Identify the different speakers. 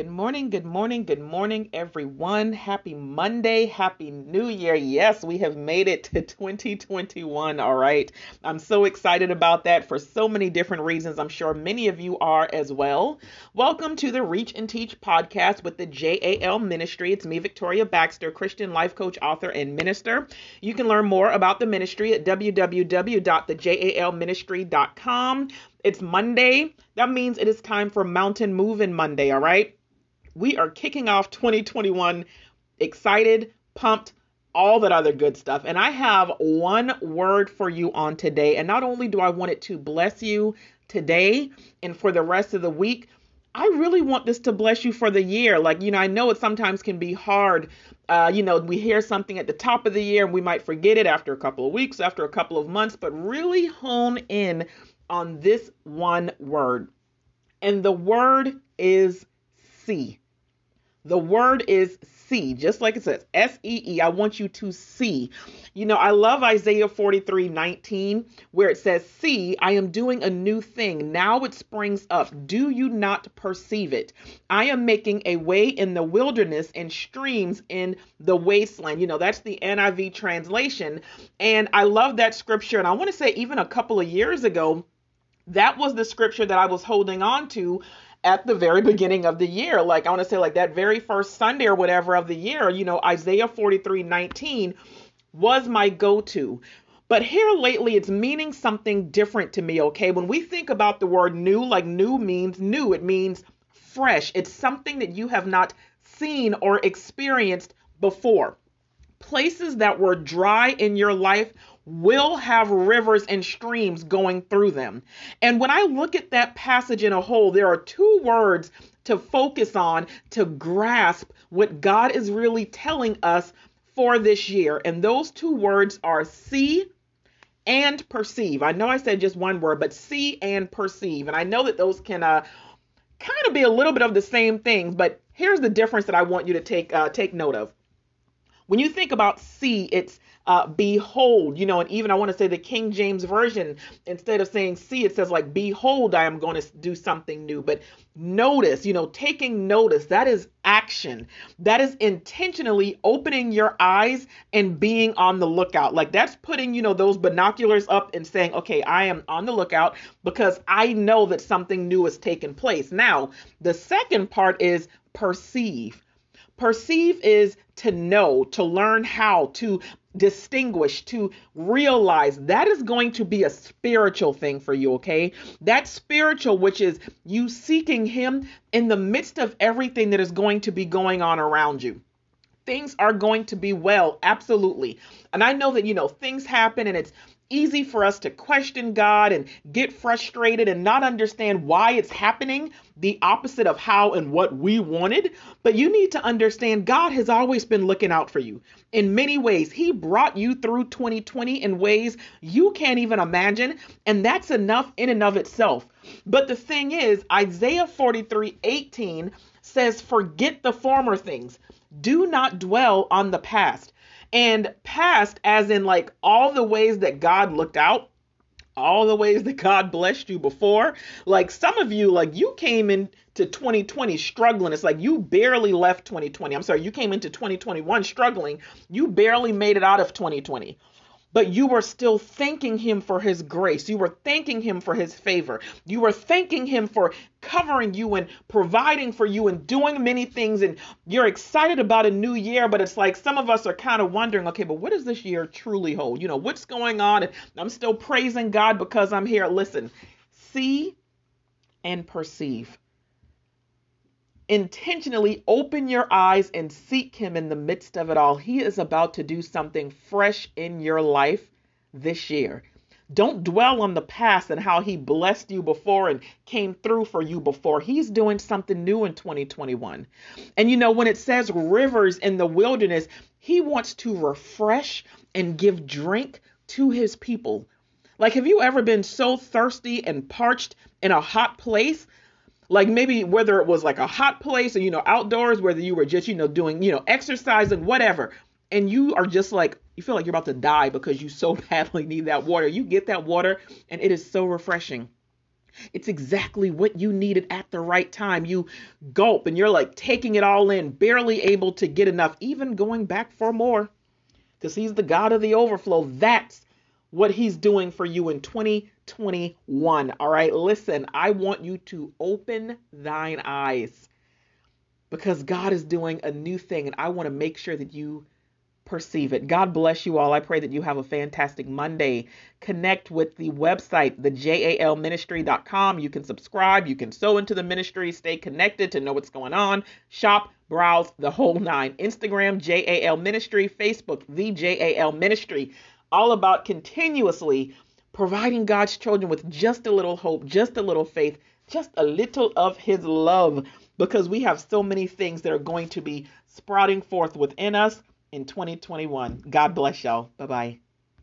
Speaker 1: Good morning, good morning, good morning, everyone. Happy Monday, happy New Year. Yes, we have made it to 2021. All right. I'm so excited about that for so many different reasons. I'm sure many of you are as well. Welcome to the Reach and Teach podcast with the JAL Ministry. It's me, Victoria Baxter, Christian life coach, author, and minister. You can learn more about the ministry at www.thejalministry.com. It's Monday. That means it is time for Mountain Moving Monday, all right? We are kicking off 2021 excited, pumped, all that other good stuff. And I have one word for you on today. And not only do I want it to bless you today and for the rest of the week, I really want this to bless you for the year. Like, you know, I know it sometimes can be hard. Uh, you know, we hear something at the top of the year and we might forget it after a couple of weeks, after a couple of months, but really hone in on this one word. And the word is see. The word is see, just like it says S E E. I want you to see. You know, I love Isaiah 43 19, where it says, See, I am doing a new thing. Now it springs up. Do you not perceive it? I am making a way in the wilderness and streams in the wasteland. You know, that's the NIV translation. And I love that scripture. And I want to say, even a couple of years ago, that was the scripture that I was holding on to at the very beginning of the year. Like I want to say like that very first Sunday or whatever of the year, you know, Isaiah 43 19 was my go-to. But here lately, it's meaning something different to me, okay? When we think about the word new, like new means new, it means fresh. It's something that you have not seen or experienced before. Places that were dry in your life will have rivers and streams going through them. And when I look at that passage in a whole, there are two words to focus on to grasp what God is really telling us for this year. And those two words are see and perceive. I know I said just one word, but see and perceive. And I know that those can uh, kind of be a little bit of the same things, but here's the difference that I want you to take uh, take note of. When you think about see, it's uh, behold, you know, and even I want to say the King James Version, instead of saying see, it says like, behold, I am going to do something new. But notice, you know, taking notice, that is action. That is intentionally opening your eyes and being on the lookout. Like that's putting, you know, those binoculars up and saying, okay, I am on the lookout because I know that something new has taken place. Now, the second part is perceive. Perceive is to know, to learn how, to distinguish, to realize. That is going to be a spiritual thing for you, okay? That spiritual, which is you seeking Him in the midst of everything that is going to be going on around you. Things are going to be well absolutely. And i know that you know things happen and it's easy for us to question God and get frustrated and not understand why it's happening, the opposite of how and what we wanted. But you need to understand God has always been looking out for you in many ways. He brought you through 2020 in ways you can't even imagine, and that's enough in and of itself. But the thing is, Isaiah 43 18 says, Forget the former things, do not dwell on the past and past as in like all the ways that God looked out all the ways that God blessed you before. Like some of you, like you came into 2020 struggling. It's like you barely left 2020. I'm sorry, you came into 2021 struggling. You barely made it out of 2020 but you were still thanking him for his grace. You were thanking him for his favor. You were thanking him for covering you and providing for you and doing many things. And you're excited about a new year, but it's like some of us are kind of wondering, okay, but what does this year truly hold? You know, what's going on? And I'm still praising God because I'm here. Listen, see and perceive intentionally open your eyes and seek Him in the midst of it all. He is about to do something fresh in your life this year. Don't dwell on the past and how He blessed you before and came through for you before. He's doing something new in 2021. And you know, when it says rivers in the wilderness, He wants to refresh and give drink to His people. Like, have you ever been so thirsty and parched in a hot place like maybe whether it was like a hot place or you know outdoors whether you were just you know doing you know exercising whatever and you are just like you feel like you're about to die because you so badly need that water you get that water and it is so refreshing It's exactly what you needed at the right time. You gulp and you're like taking it all in, barely able to get enough, even going back for more. Because He's the God of the overflow. That's what He's doing for you in 2021. All right, listen, I want you to open thine eyes because God is doing a new thing, and I want to make sure that you perceive it. God bless you all. I pray that you have a fantastic Monday. Connect with the website, thejalministry.com. You can subscribe, you can sow into the ministry, stay connected to know what's going on, shop, browse the whole nine. Instagram, JAL Ministry, Facebook, the JAL Ministry. All about continuously providing God's children with just a little hope, just a little faith, just a little of His love, because we have so many things that are going to be sprouting forth within us in 2021. God bless y'all. Bye bye.